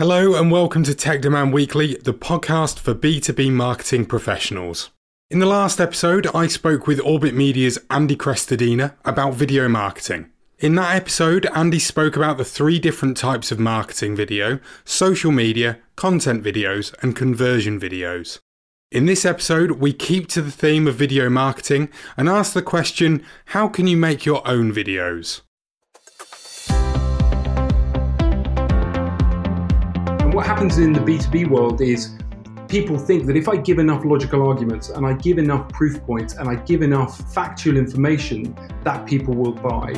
Hello and welcome to Tech Demand Weekly, the podcast for B2B marketing professionals. In the last episode, I spoke with Orbit Media's Andy Crestodina about video marketing. In that episode, Andy spoke about the three different types of marketing video social media, content videos, and conversion videos. In this episode, we keep to the theme of video marketing and ask the question how can you make your own videos? And what happens in the B2B world is people think that if I give enough logical arguments and I give enough proof points and I give enough factual information, that people will buy.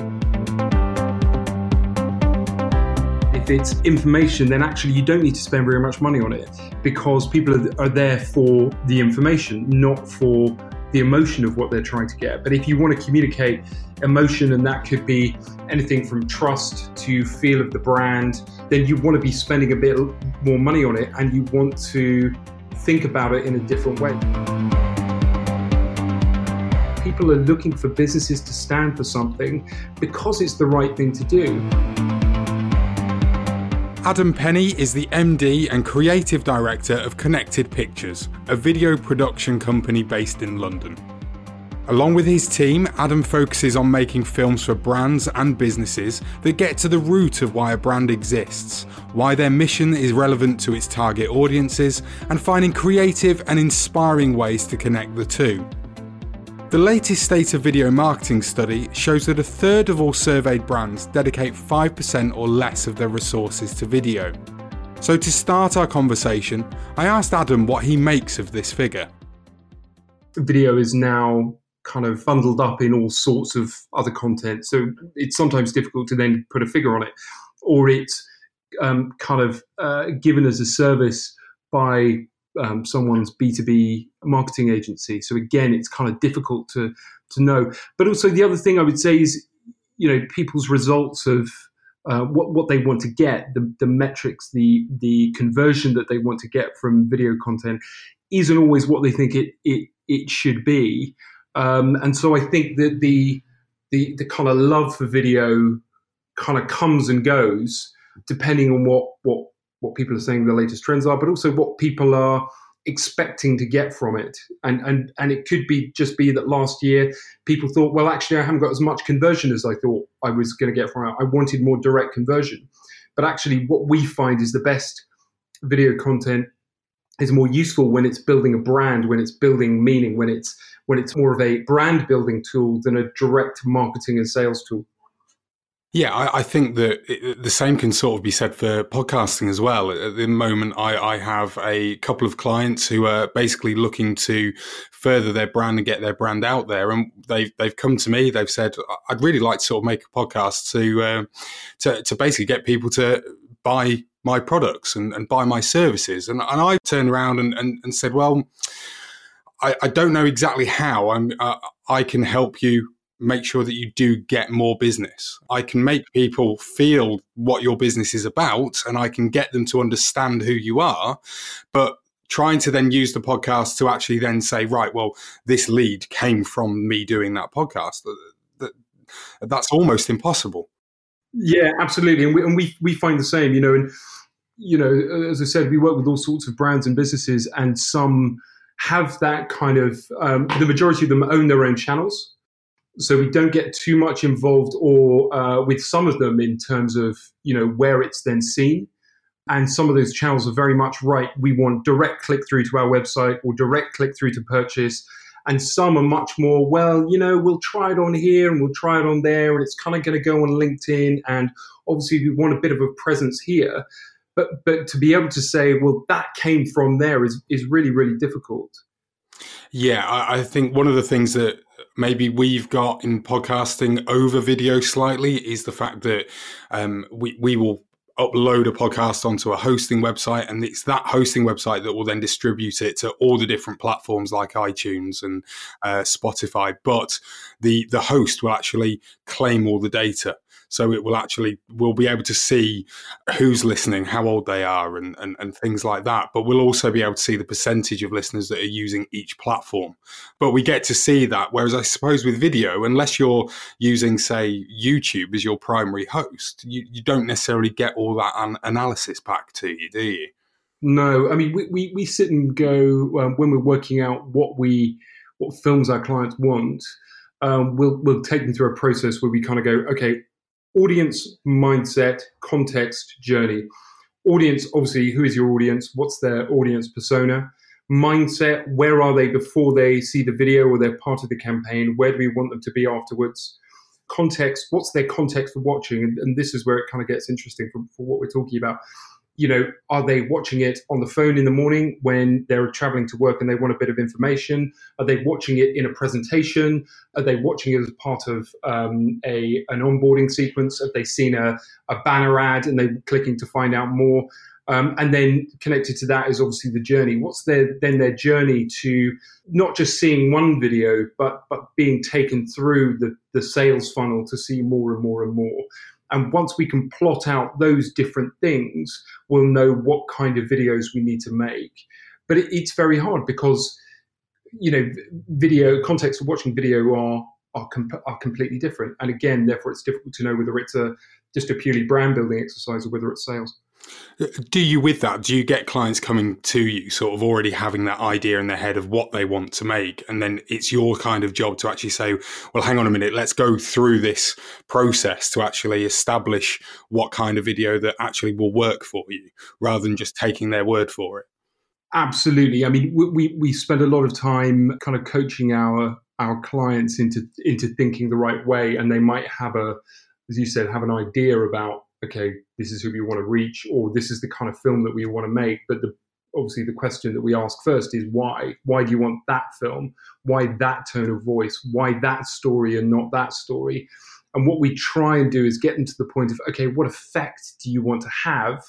If it's information, then actually you don't need to spend very much money on it because people are, are there for the information, not for the emotion of what they're trying to get. But if you want to communicate emotion, and that could be anything from trust to feel of the brand, then you want to be spending a bit more money on it and you want to think about it in a different way. People are looking for businesses to stand for something because it's the right thing to do. Adam Penny is the MD and creative director of Connected Pictures, a video production company based in London. Along with his team, Adam focuses on making films for brands and businesses that get to the root of why a brand exists, why their mission is relevant to its target audiences, and finding creative and inspiring ways to connect the two. The latest State of Video Marketing study shows that a third of all surveyed brands dedicate 5% or less of their resources to video. So, to start our conversation, I asked Adam what he makes of this figure. Video is now kind of bundled up in all sorts of other content, so it's sometimes difficult to then put a figure on it, or it's um, kind of uh, given as a service by um, someone's B2B marketing agency. So again, it's kind of difficult to to know. But also the other thing I would say is, you know, people's results of uh, what what they want to get, the the metrics, the the conversion that they want to get from video content, isn't always what they think it it it should be. Um, and so I think that the the the kind of love for video kind of comes and goes depending on what what what people are saying the latest trends are, but also what people are expecting to get from it. And and and it could be just be that last year people thought, well, actually, I haven't got as much conversion as I thought I was going to get from it. I wanted more direct conversion. But actually, what we find is the best video content is more useful when it's building a brand, when it's building meaning, when it's when it's more of a brand building tool than a direct marketing and sales tool. Yeah, I, I, think that it, the same can sort of be said for podcasting as well. At the moment, I, I, have a couple of clients who are basically looking to further their brand and get their brand out there, and they've they've come to me. They've said, "I'd really like to sort of make a podcast to uh, to, to basically get people to buy my products and, and buy my services." And, and I turned around and, and, and said, "Well." I, I, don't know exactly how uh, I can help you make sure that you do get more business. I can make people feel what your business is about and I can get them to understand who you are. But trying to then use the podcast to actually then say, right, well, this lead came from me doing that podcast, that, that's almost impossible. Yeah, absolutely. And we, and we, we find the same, you know, and, you know, as I said, we work with all sorts of brands and businesses and some have that kind of, um, the majority of them own their own channels so we don't get too much involved or uh, with some of them in terms of you know where it's then seen. And some of those channels are very much right we want direct click through to our website or direct click through to purchase. And some are much more well you know we'll try it on here and we'll try it on there and it's kind of going to go on linkedin and obviously we want a bit of a presence here. But but to be able to say well that came from there is is really really difficult yeah, I, I, think one of the things that maybe we've got in podcasting over video slightly is the fact that um, we, we will upload a podcast onto a hosting website and it's that hosting website that will then distribute it to all the different platforms like iTunes and uh, Spotify. But the the host will actually claim all the data So it will actually, we'll be able to see who's listening, how old they are, and, and, and things like that. But we'll also be able to see the percentage of listeners that are using each platform. But we get to see that. Whereas I suppose with video, unless you're using, say, YouTube as your primary host, you, you don't necessarily get all that an- analysis back to you, do you? No, I mean we, we, we sit and go um, when we're working out what we what films our clients want. Um, we'll we'll take them through a process where we kind of go, okay, audience mindset, context, journey. Audience, obviously, who is your audience? What's their audience persona? Mindset, where are they before they see the video or they're part of the campaign? Where do we want them to be afterwards? Context, what's their context for watching? And, and this is where it kind of gets interesting for, for what we're talking about you know, are they watching it on the phone in the morning when they're traveling to work and they want a bit of information? Are they watching it in a presentation? Are they watching it as part of um, a an onboarding sequence? Have they seen a, a banner ad and they're clicking to find out more? Um, and then connected to that is obviously the journey. What's their then their journey to not just seeing one video, but but being taken through the the sales funnel to see more and more and more. And once we can plot out those different things, we'll know what kind of videos we need to make. But it, it's very hard because, you know, video context of watching video are are, are completely different. And again, therefore, it's difficult to know whether it's a just a purely brand building exercise or whether it's sales. Do you, with that, do you get clients coming to you sort of already having that idea in their head of what they want to make? And then it's your kind of job to actually say, well, hang on a minute, let's go through this process to actually establish what kind of video that actually will work for you rather than just taking their word for it? Absolutely. I mean, we, we spend a lot of time kind of coaching our our clients into into thinking the right way, and they might have a, as you said, have an idea about okay, this is who we want to reach, or this is the kind of film that we want to make. But the, obviously, the question that we ask first is why? Why do you want that film? Why that tone of voice? Why that story and not that story? And what we try and do is get them to the point of, okay, what effect do you want to have?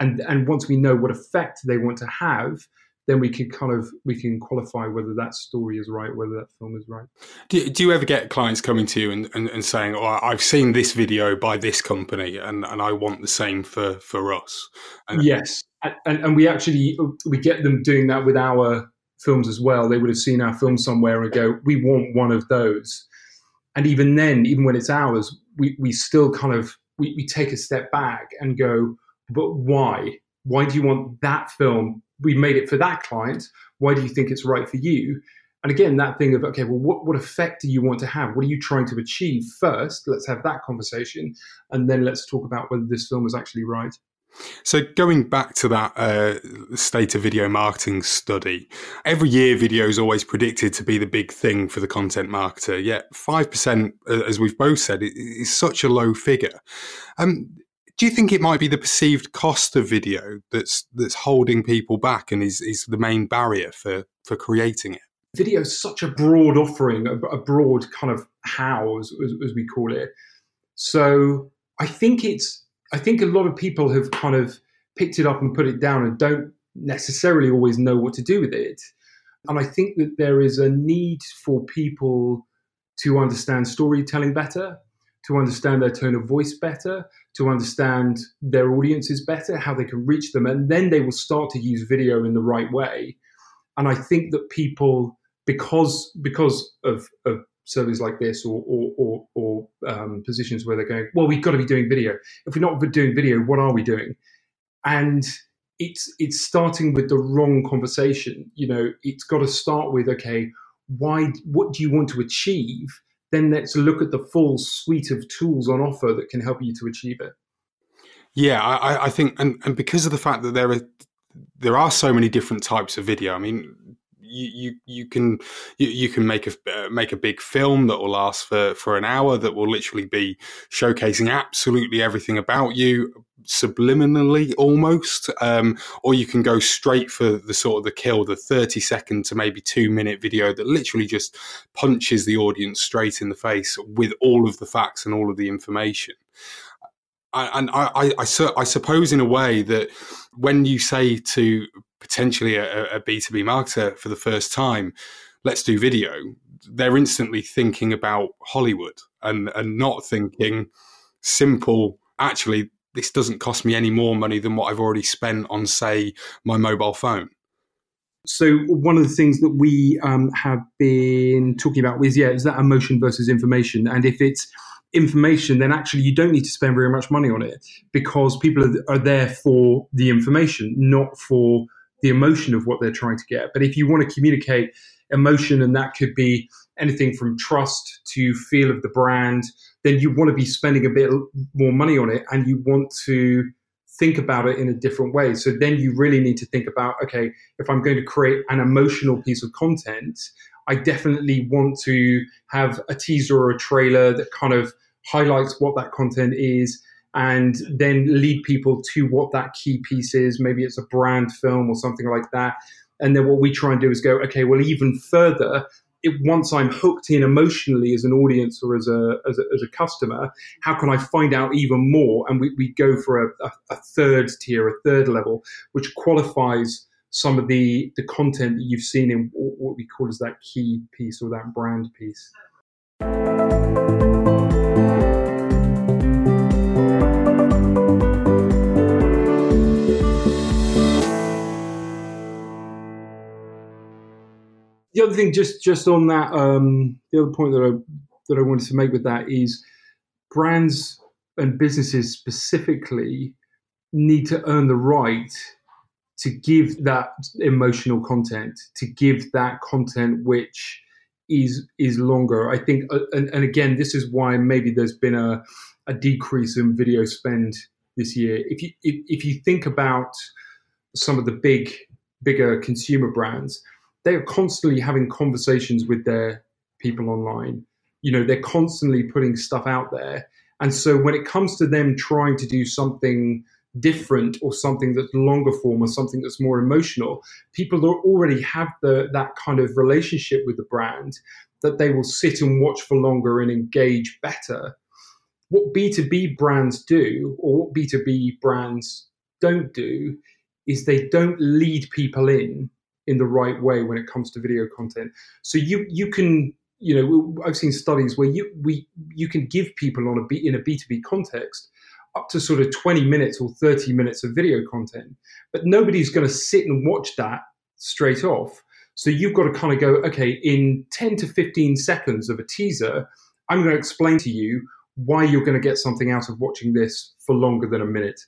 And, and once we know what effect they want to have, then we can kind of we can qualify whether that story is right, whether that film is right. Do, do you ever get clients coming to you and, and, and, saying, "Oh, I've seen this video by this company, and, and I want the same for for us"? And, yes, and, and we actually we get them doing that with our films as well. They would have seen our film somewhere and go, "We want one of those." And even then, even when it's ours, we we still kind of we, we take a step back and go, "But why? Why do you want that film we made it for that client. Why do you think it's right for you? And again, that thing of, okay, well, what, what effect do you want to have? What are you trying to achieve first? Let's have that conversation. And then let's talk about whether this film is actually right. So, going back to that uh, state of video marketing study, every year video is always predicted to be the big thing for the content marketer. Yet, 5%, as we've both said, is such a low figure. Um, do you think it might be the perceived cost of video that's that's holding people back and is, is the main barrier for for creating it? Video is such a broad offering, a, a broad kind of how, as, as, we call it. So I think it's I think a lot of people have kind of picked it up and put it down and don't necessarily always know what to do with it. And I think that there is a need for people to understand storytelling better to understand their tone of voice better, to understand their audiences better, how they can reach them, and then they will start to use video in the right way. And I think that people, because because of, of surveys like this or or, or, or um, positions where they're going, well, we've got to be doing video. If we're not doing video, what are we doing? And it's it's starting with the wrong conversation. You know, it's got to start with okay, why? What do you want to achieve? Then let's look at the full suite of tools on offer that can help you to achieve it. Yeah, I, I think, and, and because of the fact that there are there are so many different types of video. I mean, you you, can you, you can make a uh, make a big film that will last for for an hour that will literally be showcasing absolutely everything about you subliminally almost um, or you can go straight for the sort of the kill the 30 second to maybe two minute video that literally just punches the audience straight in the face with all of the facts and all of the information. And I, I, I, I suppose in a way that when you say to potentially a a B2B marketer for the first time, let's do video, they're instantly thinking about Hollywood and, and not thinking, simple, actually, this doesn't cost me any more money than what I've already spent on, say, my mobile phone. So one of the things that we um, have been talking about is yeah, is that emotion versus information, and if it's information, then actually you don't need to spend very much money on it because people are, are there for the information, not for the emotion of what they're trying to get. But if you want to communicate emotion, and that could be anything from trust to feel of the brand, then you want to be spending a bit more money on it, and you want to think about it in a different way. So then you really need to think about okay, if I'm going to create an emotional piece of content, I definitely want to have a teaser or a trailer that kind of highlights what that content is and then lead people to what that key piece is. Maybe it's a brand film or something like that. And then what we try and do is go, okay, well, even further, it, once I'm hooked in emotionally as an audience or as a, as a, as a customer, how can I find out even more? And we, we go for a, a, a third tier, a third level, which qualifies some of the, the content that you've seen in what we call as that key piece or that brand piece. The other thing, just just on that, um, the other point that I that I wanted to make with that is brands and businesses specifically need to earn the right to give that emotional content, to give that content which is is longer. I think, uh, and, and again, this is why maybe there's been a, a decrease in video spend this year. If you if, if you think about some of the big bigger consumer brands, they are constantly having conversations with their people online. You know, they're constantly putting stuff out there. And so when it comes to them trying to do something different or something that's longer form or something that's more emotional, people already have the, that kind of relationship with the brand that they will sit and watch for longer and engage better. What B2B brands do, or what B2B brands don't do, is they don't lead people in in the right way when it comes to video content. So you you can you know I've seen studies where you we you can give people on a B, in a B two B context up to sort of 20 minutes or 30 minutes of video content, but nobody's going to sit and watch that straight off. So you've got to kind of go, okay, in 10 to 15 seconds of a teaser, I'm going to explain to you why you're going to get something out of watching this for longer than a minute.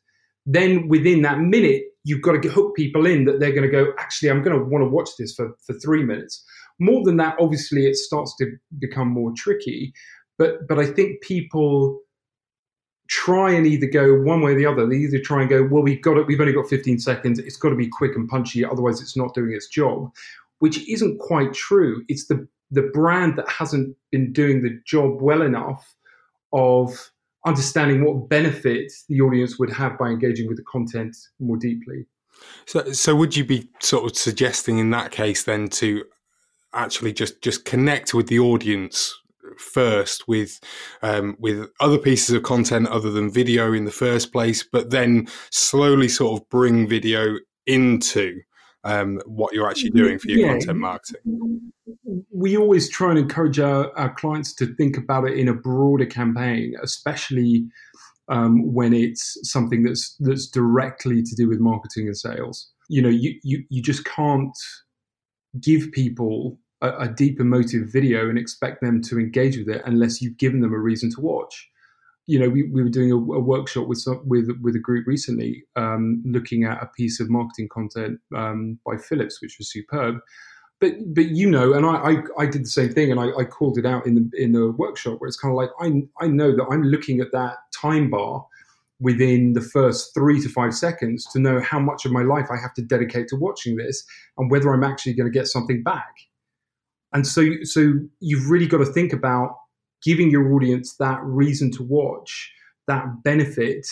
Then within that minute, you've got to hook people in that they're going to go, actually, I'm going to want to watch this for, for three minutes. More than that, obviously, it starts to become more tricky. But but I think people try and either go one way or the other. They either try and go, well, we've got it, we've only got 15 seconds. It's got to be quick and punchy, otherwise it's not doing its job, which isn't quite true. It's the the brand that hasn't been doing the job well enough of understanding what benefits the audience would have by engaging with the content more deeply. So, so would you be sort of suggesting in that case then to actually just just connect with the audience first with um, with other pieces of content other than video in the first place, but then slowly sort of bring video into um, what you're actually doing for your yeah. content marketing? We always try and encourage our, our, clients to think about it in a broader campaign, especially um, when it's something that's that's directly to do with marketing and sales. You know, you you, you just can't give people a, a deep emotive video and expect them to engage with it unless you've given them a reason to watch you know, we, we were doing a, a workshop with some, with with a group recently, um, looking at a piece of marketing content um, by Philips, which was superb. But but you know, and I, I, I did the same thing, and I, I, called it out in the in the workshop where it's kind of like I I know that I'm looking at that time bar within the first three to five seconds to know how much of my life I have to dedicate to watching this and whether I'm actually going to get something back. And so so you've really got to think about giving your audience that reason to watch, that benefit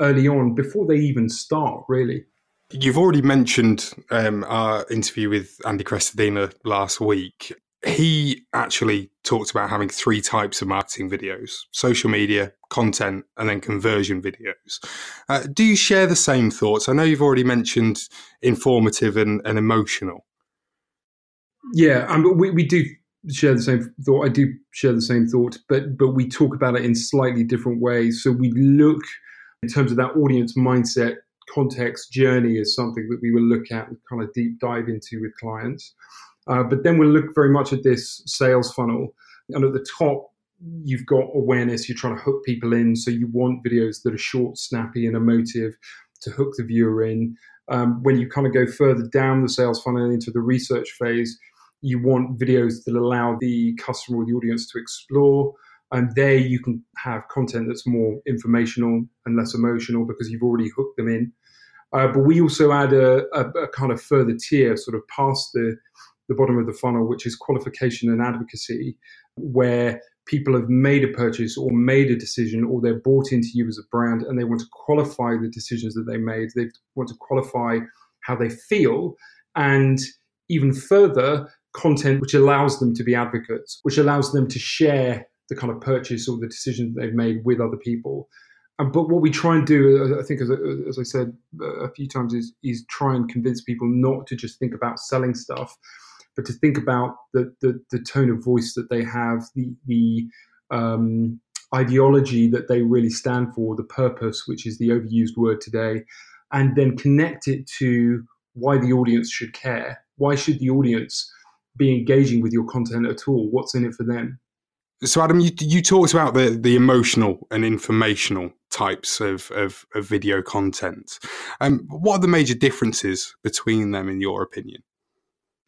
early on before they even start, really. You've already mentioned um, our interview with Andy Crestodina last week. He actually talked about having three types of marketing videos social media, content, and then conversion videos. Uh, do you share the same thoughts? I know you've already mentioned informative and, and emotional. Yeah, um, we, we do share the same thought. I do share the same thought, but but we talk about it in slightly different ways. So we look in terms of that audience mindset, context, journey is something that we will look at and kind of deep dive into with clients. Uh, but then we'll look very much at this sales funnel, and at the top you've got awareness. You're trying to hook people in, so you want videos that are short, snappy, and emotive to hook the viewer in. Um, when you kind of go further down the sales funnel into the research phase, you want videos that allow the customer or the audience to explore. And there you can have content that's more informational and less emotional because you've already hooked them in. Uh, but we also add a, a, a, kind of further tier, sort of past the, the bottom of the funnel, which is qualification and advocacy, where people have made a purchase or made a decision or they're bought into you as a brand and they want to qualify the decisions that they made. They want to qualify how they feel. And even further, content which allows them to be advocates, which allows them to share the kind of purchase or the decision they've made with other people. But what we try and do, I think, as, as I said a few times, is, is try and convince people not to just think about selling stuff, but to think about the, the, the tone of voice that they have, the, the um, ideology that they really stand for, the purpose, which is the overused word today, and then connect it to why the audience should care. Why should the audience be engaging with your content at all? What's in it for them? So, Adam, you you talked about the the emotional and informational types of of, of video content. Um, what are the major differences between them, in your opinion?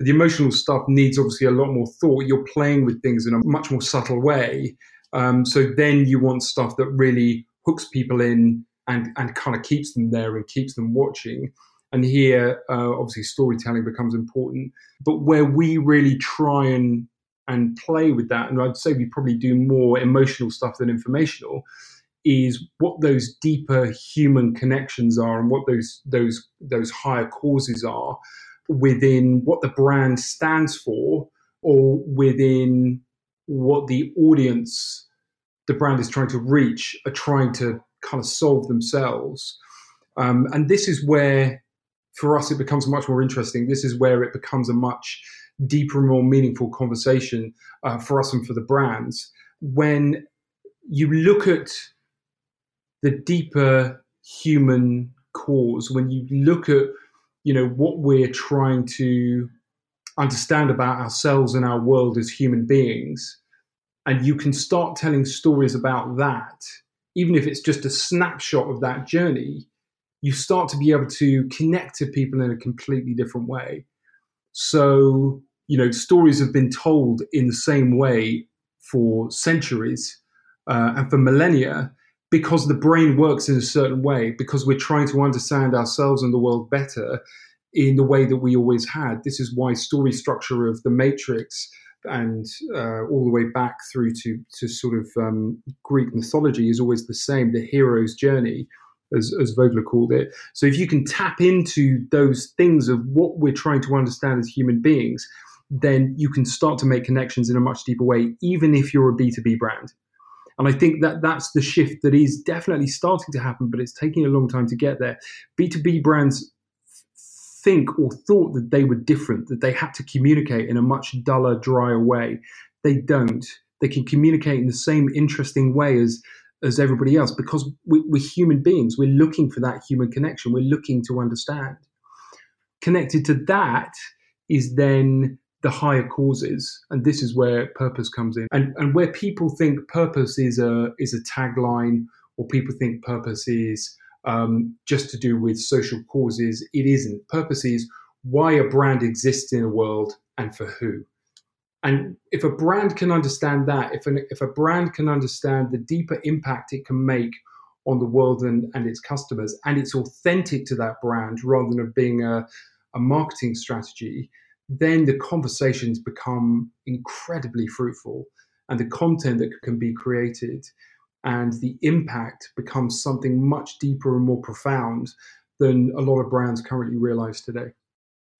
The emotional stuff needs obviously a lot more thought. You're playing with things in a much more subtle way. Um, so then you want stuff that really hooks people in and and kind of keeps them there and keeps them watching. And here, uh, obviously, storytelling becomes important. But where we really try and and play with that, and I'd say we probably do more emotional stuff than informational, is what those deeper human connections are and what those those those higher causes are within what the brand stands for or within what the audience the brand is trying to reach are trying to kind of solve themselves. Um, and this is where for us, it becomes much more interesting. This is where it becomes a much deeper, more meaningful conversation uh, for us and for the brands. When you look at the deeper human cause, when you look at you know what we're trying to understand about ourselves and our world as human beings, and you can start telling stories about that, even if it's just a snapshot of that journey, you start to be able to connect to people in a completely different way. So, you know, stories have been told in the same way for centuries uh, and for millennia because the brain works in a certain way, because we're trying to understand ourselves and the world better in the way that we always had. This is why story structure of the Matrix and uh, all the way back through to, to sort of um, Greek mythology is always the same the hero's journey as, as Vogler called it. So if you can tap into those things of what we're trying to understand as human beings, then you can start to make connections in a much deeper way, even if you're a B2B brand. And I think that that's the shift that is definitely starting to happen, but it's taking a long time to get there. B2B brands think or thought that they were different, that they had to communicate in a much duller, drier way. They don't. They can communicate in the same interesting way as as everybody else because we, we're human beings. We're looking for that human connection. We're looking to understand. Connected to that is then the higher causes, and this is where purpose comes in, and and where people think purpose is a is a tagline, or people think purpose is um, just to do with social causes. It isn't. Purpose is why a brand exists in a world and for who. And if a brand can understand that, if, an, if a brand can understand the deeper impact it can make on the world and, and its customers, and it's authentic to that brand rather than being a, a marketing strategy, then the conversations become incredibly fruitful and the content that can be created and the impact becomes something much deeper and more profound than a lot of brands currently realize today.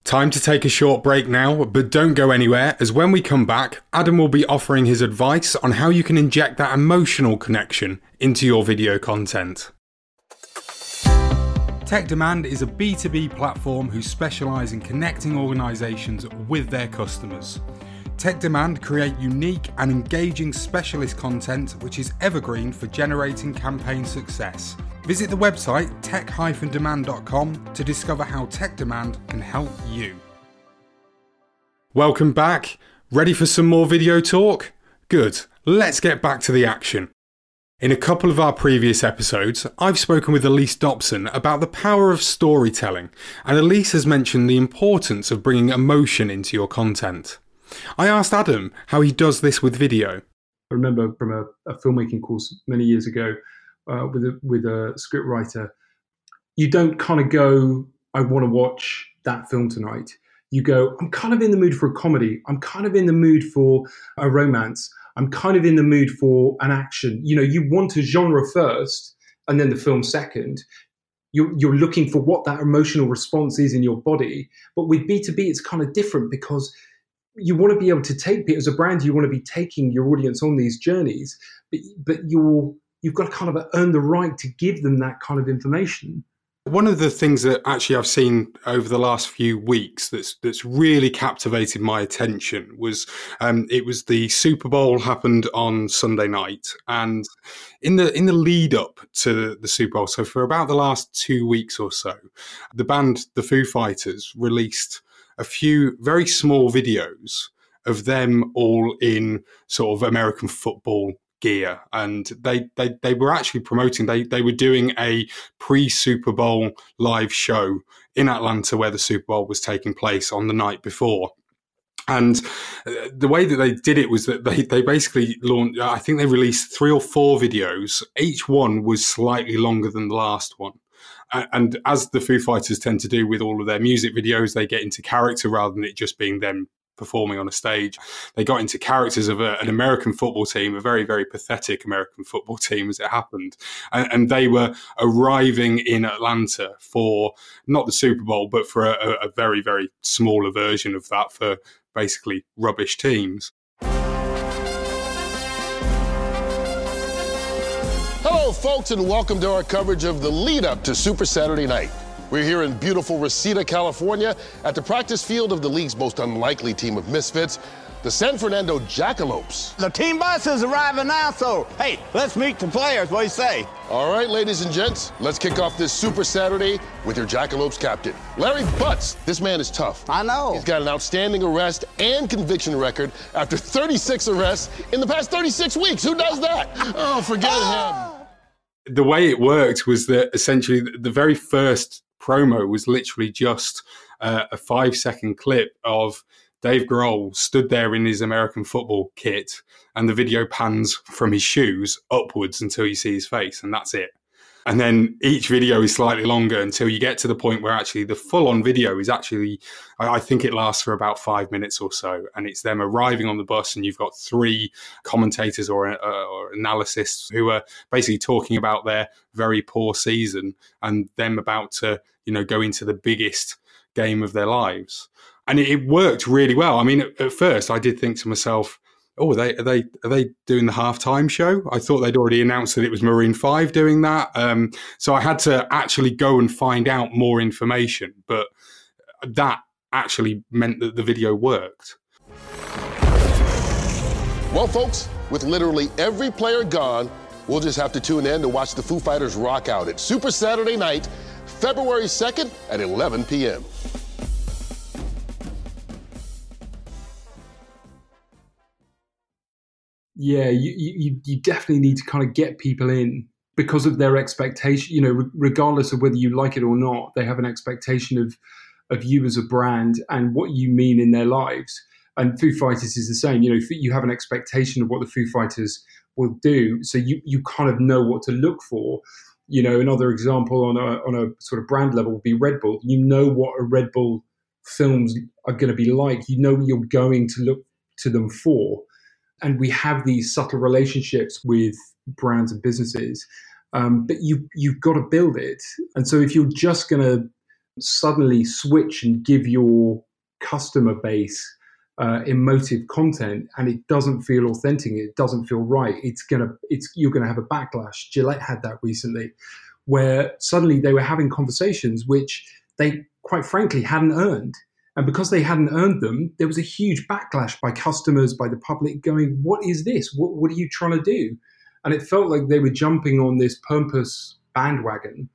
Time to take a short break now, but don't go anywhere, as when we come back, Adam will be offering his advice on how you can inject that emotional connection into your video content. Tech Demand is a B2B platform who specialise in connecting organisations with their customers. Tech Demand create unique and engaging specialist content which is evergreen for generating campaign success. Visit the website tech-demand.com to discover how Tech Demand can help you. Welcome back. Ready for some more video talk? Good. Let's get back to the action. In a couple of our previous episodes, I've spoken with Elise Dobson about the power of storytelling, and Elise has mentioned the importance of bringing emotion into your content. I asked Adam how he does this with video. I remember from a, a filmmaking course many years ago uh, with a, with a script writer, you don't kind of go, "I want to watch that film tonight." You go, "I'm kind of in the mood for a comedy. I'm kind of in the mood for a romance. I'm kind of in the mood for an action." You know, you want a genre first, and then the film second. You're, you're looking for what that emotional response is in your body. But with B2B, it's kind of different because you want to be able to take as a brand you want to be taking your audience on these journeys but but you're you've got to kind of earn the right to give them that kind of information. One of the things that actually I've seen over the last few weeks that's that's really captivated my attention was um, it was the Super Bowl happened on Sunday night, and in the in the lead up to the Super Bowl, so for about the last two weeks or so, the band the Foo Fighters released a few very small videos of them all in sort of American football gear and they, they they were actually promoting they they were doing a pre Super Bowl live show in Atlanta where the Super Bowl was taking place on the night before. And uh, the way that they did it was that they, they basically launched I think they released three or four videos. Each one was slightly longer than the last one. And as the Foo Fighters tend to do with all of their music videos, they get into character rather than it just being them performing on a stage. They got into characters of a, an American football team, a very, very pathetic American football team as it happened. And, and they were arriving in Atlanta for not the Super Bowl, but for a, a very, very smaller version of that for basically rubbish teams. Hello, folks, and welcome to our coverage of the lead up to Super Saturday night. We're here in beautiful Reseda, California, at the practice field of the league's most unlikely team of misfits, the San Fernando Jackalopes. The team bus is arriving now, so hey, let's meet the players. What do you say? All right, ladies and gents, let's kick off this Super Saturday with your Jackalopes captain, Larry Butts. This man is tough. I know. He's got an outstanding arrest and conviction record after 36 arrests in the past 36 weeks. Who does that? Oh, forget ah! him the way it worked was that essentially the very first promo was literally just uh, a five second clip of Dave Grohl stood there in his American football kit, and the video pans from his shoes upwards until you see his face, and that's it. And then each video is slightly longer until you get to the point where actually the full on video is actually, I think it lasts for about five minutes or so. And it's them arriving on the bus, and you've got three commentators or, uh, or analysts who are basically talking about their very poor season and them about to, you know, go into the biggest game of their lives. And it, it worked really well. I mean, at, at first, I did think to myself, oh, are they are they are they doing the halftime show? I thought they'd already announced that it was Maroon Five doing that. Um, so I had to actually go and find out more information, but that actually meant that the video worked. Well, folks, with literally every player gone, we'll just have to tune in to watch the Foo Fighters rock out at Super Saturday Night, February 2nd at 11 p.m. yeah, you, you, you definitely need to kind of get people in because of their expectation. You know, regardless of whether you like it or not, they have an expectation of of you as a brand and what you mean in their lives. And Foo Fighters is the same. You know, you have an expectation of what the Foo Fighters will do, so you you kind of know what to look for. You know, another example on a on a sort of brand level would be Red Bull. You know what a Red Bull films are going to be like. You know what you're going to look to them for and we have these subtle relationships with brands and businesses. Um, but you you've got to build it. And so if you're just going to suddenly switch and give your customer base uh, emotive content and it doesn't feel authentic, it doesn't feel right, it's gonna it's you're gonna have a backlash. Gillette had that recently, where suddenly they were having conversations which they quite frankly hadn't earned And because they hadn't earned them, there was a huge backlash by customers, by the public, going, What is this? What, what are you trying to do? And it felt like they were jumping on this pompous bandwagon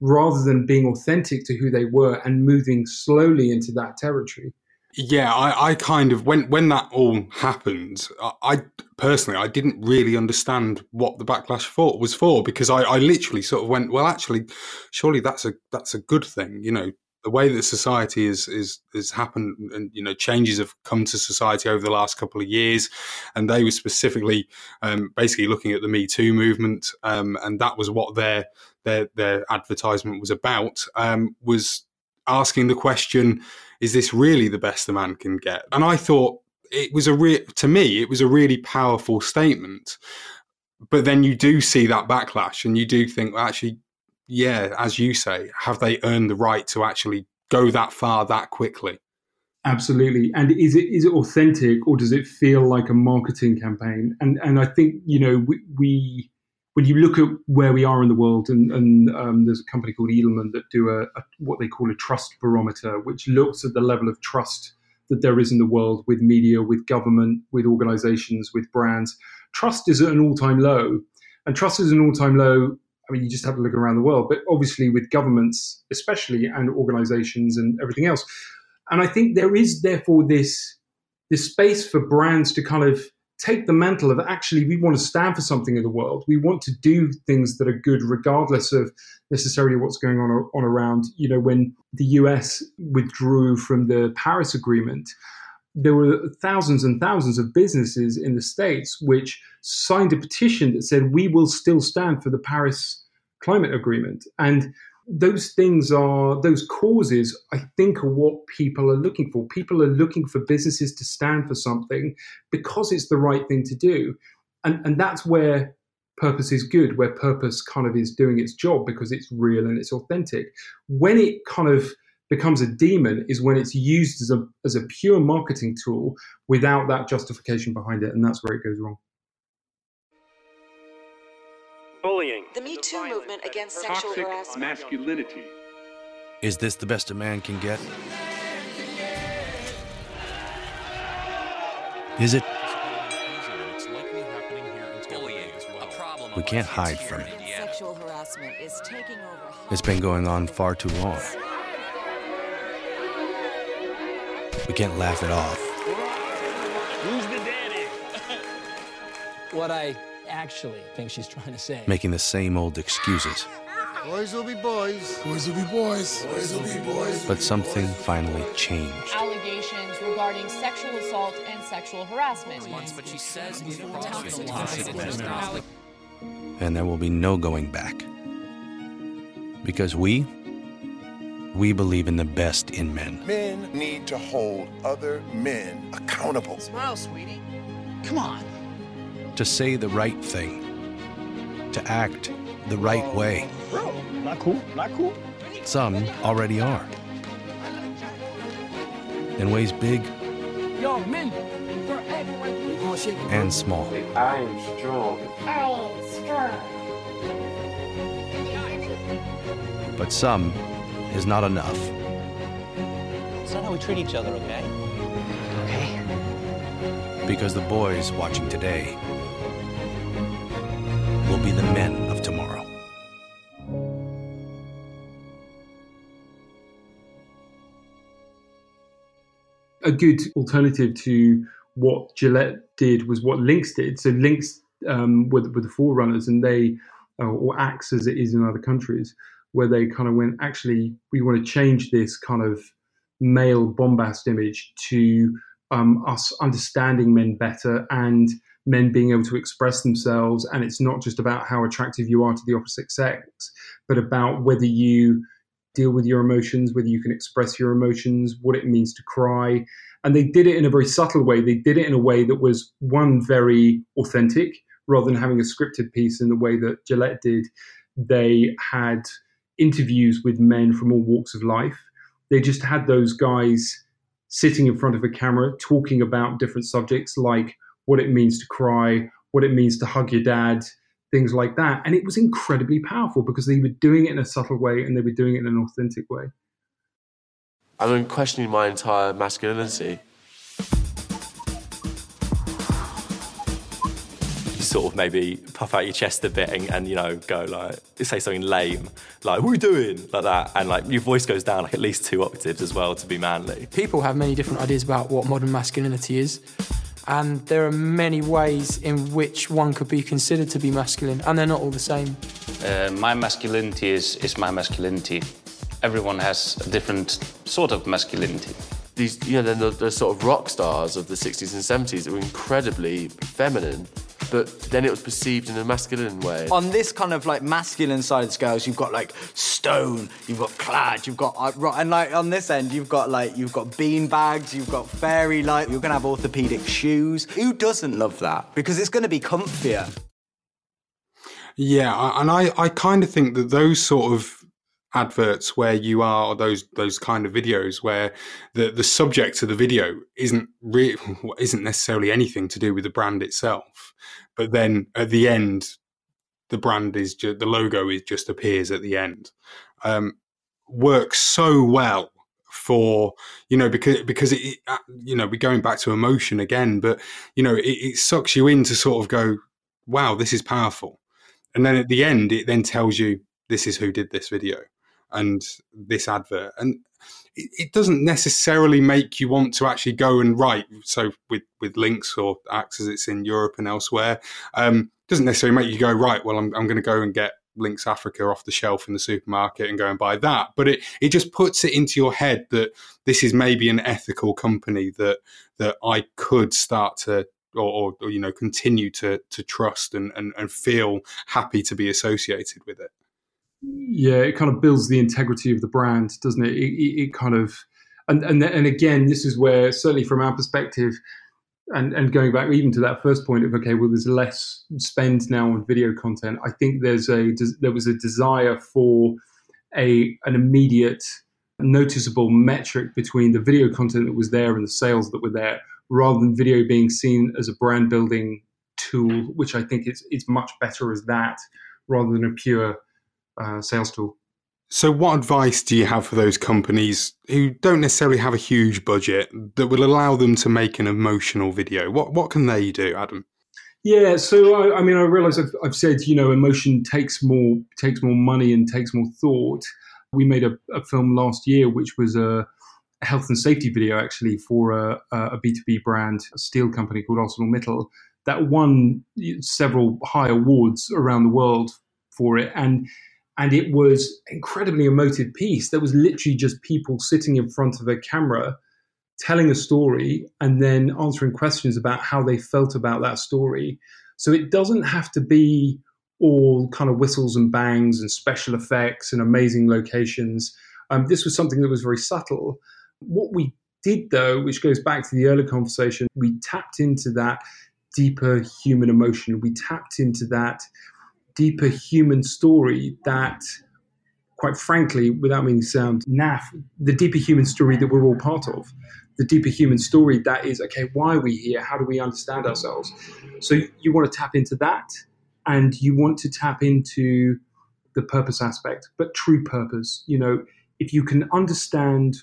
rather than being authentic to who they were and moving slowly into that territory. Yeah, I, I kind of when when that all happened, I, I, personally I didn't really understand what the backlash for was for because I, I literally sort of went, well, actually, surely that's a that's a good thing, you know. The way that society is is has happened, and you know, changes have come to society over the last couple of years, and they were specifically um, basically looking at the Me Too movement, um, and that was what their their their advertisement was about. Um, was asking the question is this really the best a man can get? And I thought it was a real, to me, it was a really powerful statement. But then you do see that backlash and you do think, well, actually, yeah, as you say, have they earned the right to actually go that far that quickly? Absolutely. And is it is it authentic or does it feel like a marketing campaign? And and I think, you know, we, we when you look at where we are in the world, and, and um, there's a company called Edelman that do a, a, what they call a trust barometer, which looks at the level of trust that there is in the world with media, with government, with organizations, with brands. Trust is at an all-time low, and trust is an all-time low. I mean, you just have to look around the world, but obviously with governments, especially, and organizations and everything else. And I think there is therefore this this space for brands to kind of take the mantle of actually we want to stand for something in the world. We want to do things that are good, regardless of necessarily what's going on on around. You know, when the US withdrew from the Paris Agreement, there were thousands and thousands of businesses in the states which signed a petition that said we will still stand for the Paris Climate Agreement and those things are those causes i think are what people are looking for. People are looking for businesses to stand for something because it's the right thing to do. And and that's where purpose is good where purpose kind of is doing its job because it's real and it's authentic. When it kind of becomes a demon is when it's used as a as a pure marketing tool without that justification behind it and that's where it goes wrong. Bullying, the Me Too movement against sexual harassment, masculinity. Is this the best a man can get? Is it? We can't hide from it. Sexual harassment is taking over. It's been going on far too long. We can't laugh it off. Who's the daddy? what I actually think she's trying to say. Making the same old excuses. Boys will be boys. Boys will be boys. Boys will be boys. But something finally changed. Allegations regarding sexual assault and sexual harassment. but she says and there will be no going back. Because we, we believe in the best in men. Men need to hold other men accountable. Smile, sweetie. Come on to say the right thing, to act the right way. Bro, not cool, not cool. Some already are. In ways big Yo, men, and small. I am strong. I am strong. But some is not enough. It's not how we treat each other, okay? Okay. Because the boys watching today will be the men of tomorrow. A good alternative to what Gillette did was what Lynx did. So Lynx um, were, were the forerunners, and they, uh, or Axe as it is in other countries, where they kind of went, actually, we want to change this kind of male bombast image to um, us understanding men better and men being able to express themselves. And it's not just about how attractive you are to the opposite sex, but about whether you deal with your emotions, whether you can express your emotions, what it means to cry. And they did it in a very subtle way. They did it in a way that was one very authentic rather than having a scripted piece in the way that Gillette did. They had interviews with men from all walks of life. They just had those guys sitting in front of a camera talking about different subjects like what it means to cry, what it means to hug your dad, things like that. And it was incredibly powerful because they were doing it in a subtle way and they were doing it in an authentic way. I'm questioning my entire masculinity. sort of maybe puff out your chest a bit and, and, you know go like say something lame like what are you doing like that and like your voice goes down like at least two octaves as well to be manly people have many different ideas about what modern masculinity is and there are many ways in which one could be considered to be masculine and they're not all the same. Uh, my masculinity is, is my masculinity. Everyone has a different sort of masculinity. These you know the, the sort of rock stars of the 60s and 70s that were incredibly feminine but then it was perceived in a masculine way. On this kind of like masculine side of the scales, you've got like stone, you've got clad, you've got uh, and like on this end, you've got like you've got bean bags, you've got fairy light, you're gonna have orthopedic shoes. Who doesn't love that? Because it's gonna be comfier. Yeah, and I, I kind of think that those sort of adverts where you are or those those kind of videos where the the subject of the video isn't re- isn't necessarily anything to do with the brand itself but then at the end the brand is just the logo is just appears at the end. Um, works so well for you know because because it, uh, you know we're going back to emotion again but you know it, it sucks you in to sort of go wow this is powerful. And then at the end it then tells you this is who did this video and this advert and it, doesn't necessarily make you want to actually go and write so with with Lynx or Axe as it's in europe and elsewhere um, doesn't necessarily make you go right well i'm, I'm going to go and get Lynx Africa off the shelf in the supermarket and go and buy that. But it, it just puts it into your head that this is maybe an ethical company that that I could start to or, or, you know continue to to trust and, and, and feel happy to be associated with it yeah, it kind of builds the integrity of the brand, doesn't it? It, it, it kind of, and, and and again, this is where certainly from our perspective, and and going back even to that first point of okay, well, there's less spend now on video content. I think there's a there was a desire for a an immediate, noticeable metric between the video content that was there and the sales that were there, rather than video being seen as a brand building tool, which I think it's it's much better as that rather than a pure uh, sales tool. So, what advice do you have for those companies who don't necessarily have a huge budget that will allow them to make an emotional video? What what can they do, Adam? Yeah, so I, I mean, I realize I've, I've, said you know emotion takes more takes more money and takes more thought. We made a, a film last year which was a, a, health and safety video actually for a B two B brand, a steel company called ArcelorMittal that won several high awards around the world for it, and and it was incredibly emotive piece. There was literally just people sitting in front of a camera telling a story and then answering questions about how they felt about that story. So it doesn't have to be all kind of whistles and bangs and special effects and amazing locations. Um, this was something that was very subtle. What we did, though, which goes back to the earlier conversation, we tapped into that deeper human emotion. We tapped into that deeper human story that, quite frankly, without meaning sound naff, the deeper human story that we're all part of. The deeper human story that is, okay, why are we here? How do we understand ourselves? So you want to tap into that and you want to tap into the purpose aspect, but true purpose. You know, if you can understand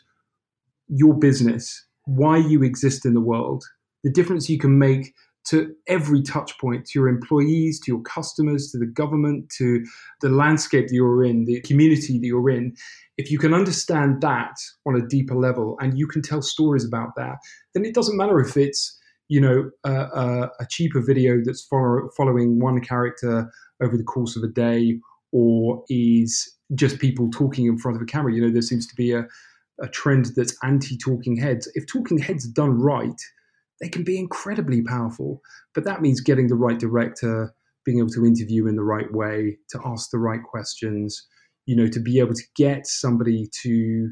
your business, why you exist in the world, the difference you can make to every touch point, to your employees, to your customers, to the government, to the landscape that you're in, the community that you're in. If you can understand that on a deeper level and you can tell stories about that, then it doesn't matter if it's you know a, a, cheaper video that's follow, following one character over the course of a day or is just people talking in front of a camera. You know, there seems to be a, a trend that's anti talking heads. If talking heads are done right, they can be incredibly powerful. But that means getting the right director, being able to interview in the right way, to ask the right questions, you know, to be able to get somebody to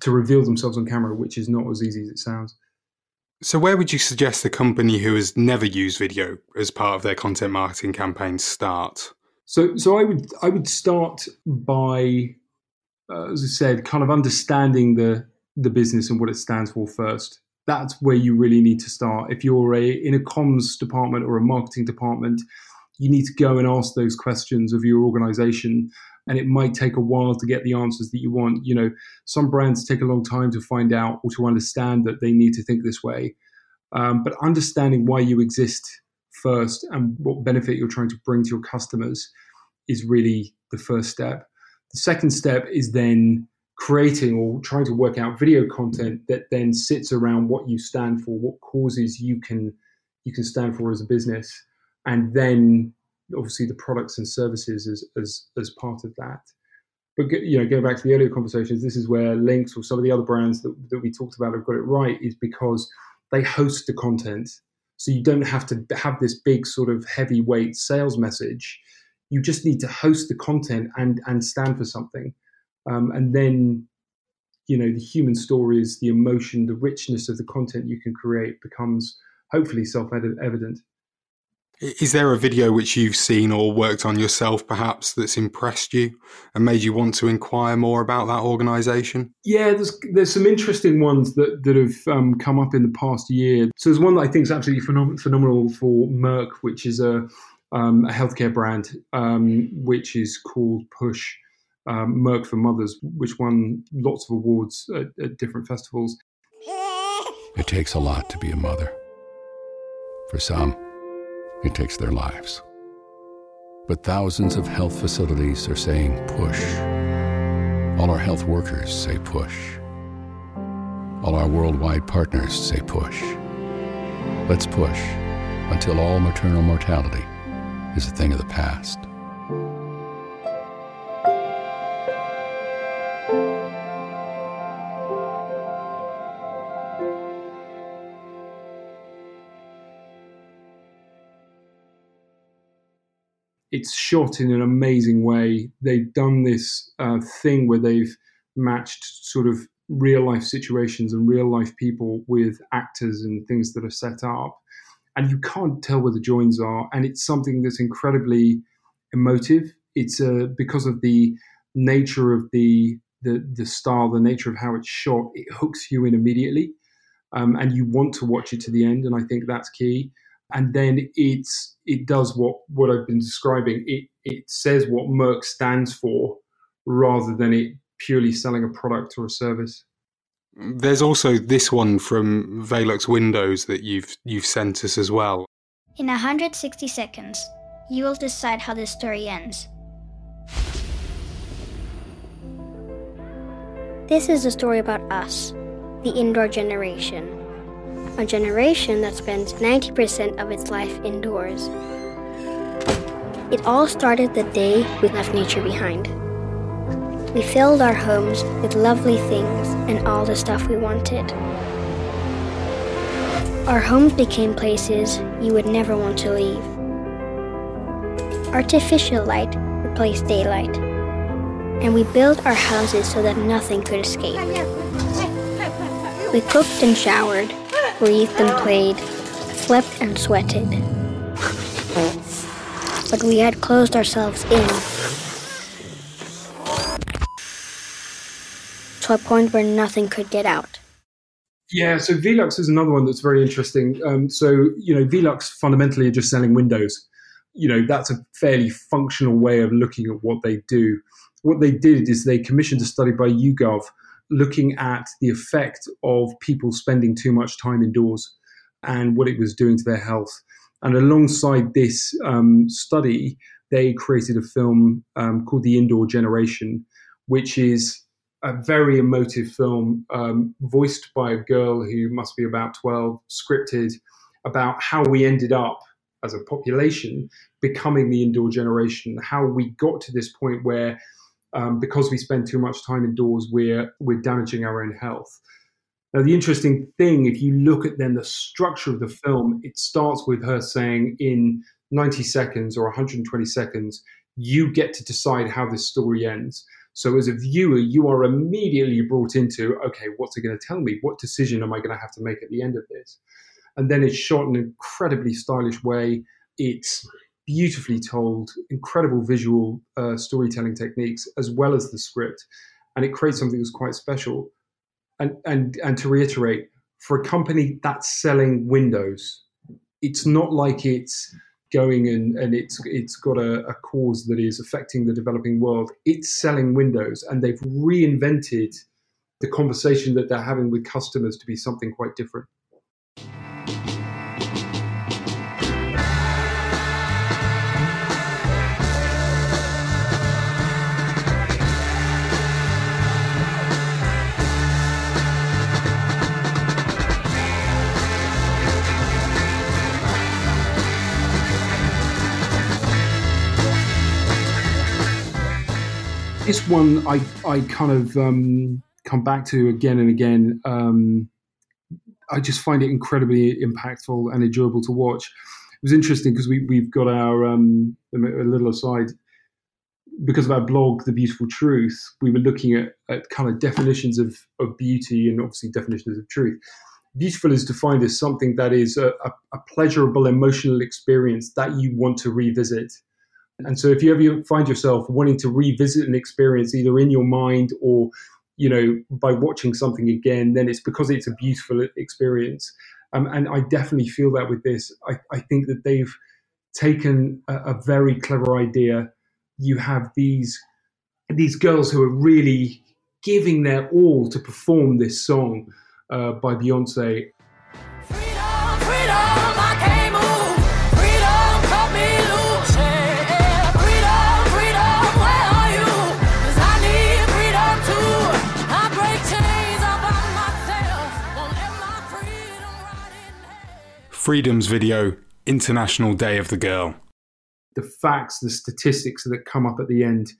to reveal themselves on camera, which is not as easy as it sounds. So, where would you suggest a company who has never used video as part of their content marketing campaign start? So, so I would I would start by, uh, as I said, kind of understanding the the business and what it stands for first that's where you really need to start. If you're a in a comms department or a marketing department, you need to go and ask those questions of your organization and it might take a while to get the answers that you want. You know, some brands take a long time to find out or to understand that they need to think this way. Um, but understanding why you exist first and what benefit you're trying to bring to your customers is really the first step. The second step is then creating or trying to work out video content that then sits around what you stand for, what causes you can you can stand for as a business, and then obviously the products and services as as as part of that. But you know, going back to the earlier conversations, this is where Lynx or some of the other brands that, that we talked about have got it right, is because they host the content. So you don't have to have this big sort of heavyweight sales message. You just need to host the content and and stand for something. Um, and then, you know, the human stories, the emotion, the richness of the content you can create becomes hopefully self evident. Is there a video which you've seen or worked on yourself, perhaps, that's impressed you and made you want to inquire more about that organisation? Yeah, there's there's some interesting ones that that have um, come up in the past year. So there's one that I think is absolutely phenom- phenomenal for Merck, which is a um, a healthcare brand, um, which is called Push um, Merck for Mothers, which won lots of awards at, at different festivals. It takes a lot to be a mother. For some, it takes their lives. But thousands of health facilities are saying push. All our health workers say push. All our worldwide partners say push. Let's push until all maternal mortality is a thing of the past. It's shot in an amazing way. They've done this uh, thing where they've matched sort of real life situations and real life people with actors and things that are set up. And you can't tell where the joins are. And it's something that's incredibly emotive. It's uh, because of the nature of the, the, the style, the nature of how it's shot, it hooks you in immediately. Um, and you want to watch it to the end. And I think that's key and then it's it does what what I've been describing. It it says what Merck stands for rather than it purely selling a product or a service. There's also this one from Velux Windows that you've you've sent us as well. In 160 seconds, you will decide how this story ends. This is a story about us, the indoor generation a generation that spends 90% of its life indoors. It all started the day we left nature behind. We filled our homes with lovely things and all the stuff we wanted. Our homes became places you would never want to leave. Artificial light replaced daylight, and we built our houses so that nothing could escape. We cooked and showered, breathed and played, slept and sweated. But we had closed ourselves in to a point where nothing could get out. Yeah, so Velux is another one that's very interesting. Um, so, you know, Velux fundamentally are just selling Windows. You know, that's a fairly functional way of looking at what they do. What they did is they commissioned a study by YouGov looking at the effect of people spending too much time indoors and what it was doing to their health. And alongside this um, study, they created a film um, called The Indoor Generation, which is a very emotive film um, voiced by a girl who must be about 12, scripted about how we ended up as a population becoming the indoor generation, how we got to this point where um, because we spend too much time indoors, we're we're damaging our own health. Now, the interesting thing, if you look at then the structure of the film, it starts with her saying, in 90 seconds or 120 seconds, you get to decide how this story ends. So, as a viewer, you are immediately brought into, okay, what's it going to tell me? What decision am I going to have to make at the end of this? And then it's shot in an incredibly stylish way. It's beautifully told, incredible visual uh, storytelling techniques, as well as the script, and it creates something that's quite special. And and and to reiterate, for a company that's selling Windows, it's not like it's going and, and it's it's got a, a, cause that is affecting the developing world. It's selling windows, and they've reinvented the conversation that they're having with customers to be something quite different. This one I I kind of um, come back to again and again. Um, I just find it incredibly impactful and enjoyable to watch. It was interesting because we we've got our um, a little aside because of our blog, The Beautiful Truth. We were looking at, at kind of definitions of of beauty and obviously definitions of truth. Beautiful is defined as something that is a, a, a pleasurable emotional experience that you want to revisit and so if you ever find yourself wanting to revisit an experience either in your mind or you know by watching something again, then it's because it's a beautiful experience. Um, and I definitely feel that with this. I, I think that they've taken a, a, very clever idea. You have these these girls who are really giving their all to perform this song uh, by Beyonce, Freedom's video, International Day of the Girl. The facts, the statistics that come up at the end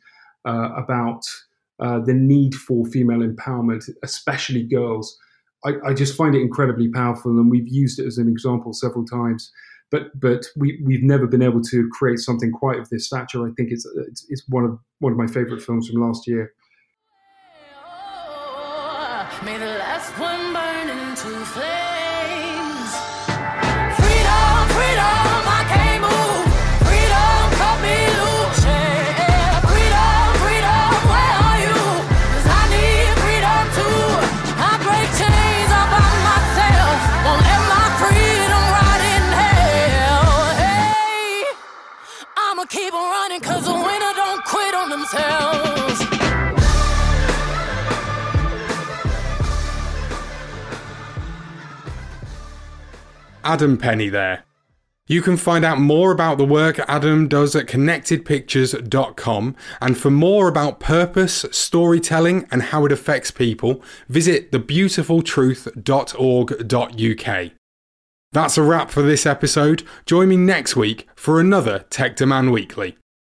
uh, about uh, the need for female empowerment, especially girls, I, I, just find it incredibly powerful, and we've used it as an example several times. But but we we've never been able to create something quite of this stature. I think it's it's, it's one of one of my favorite films from last year. May the last one burn into flame. Adam Penny there. You can find out more about the work Adam does at connectedpictures.com. And for more about purpose, storytelling, and how it affects people, visit thebeautifultruth.org.uk. That's a wrap for this episode. Join me next week for another Tech Demand Weekly.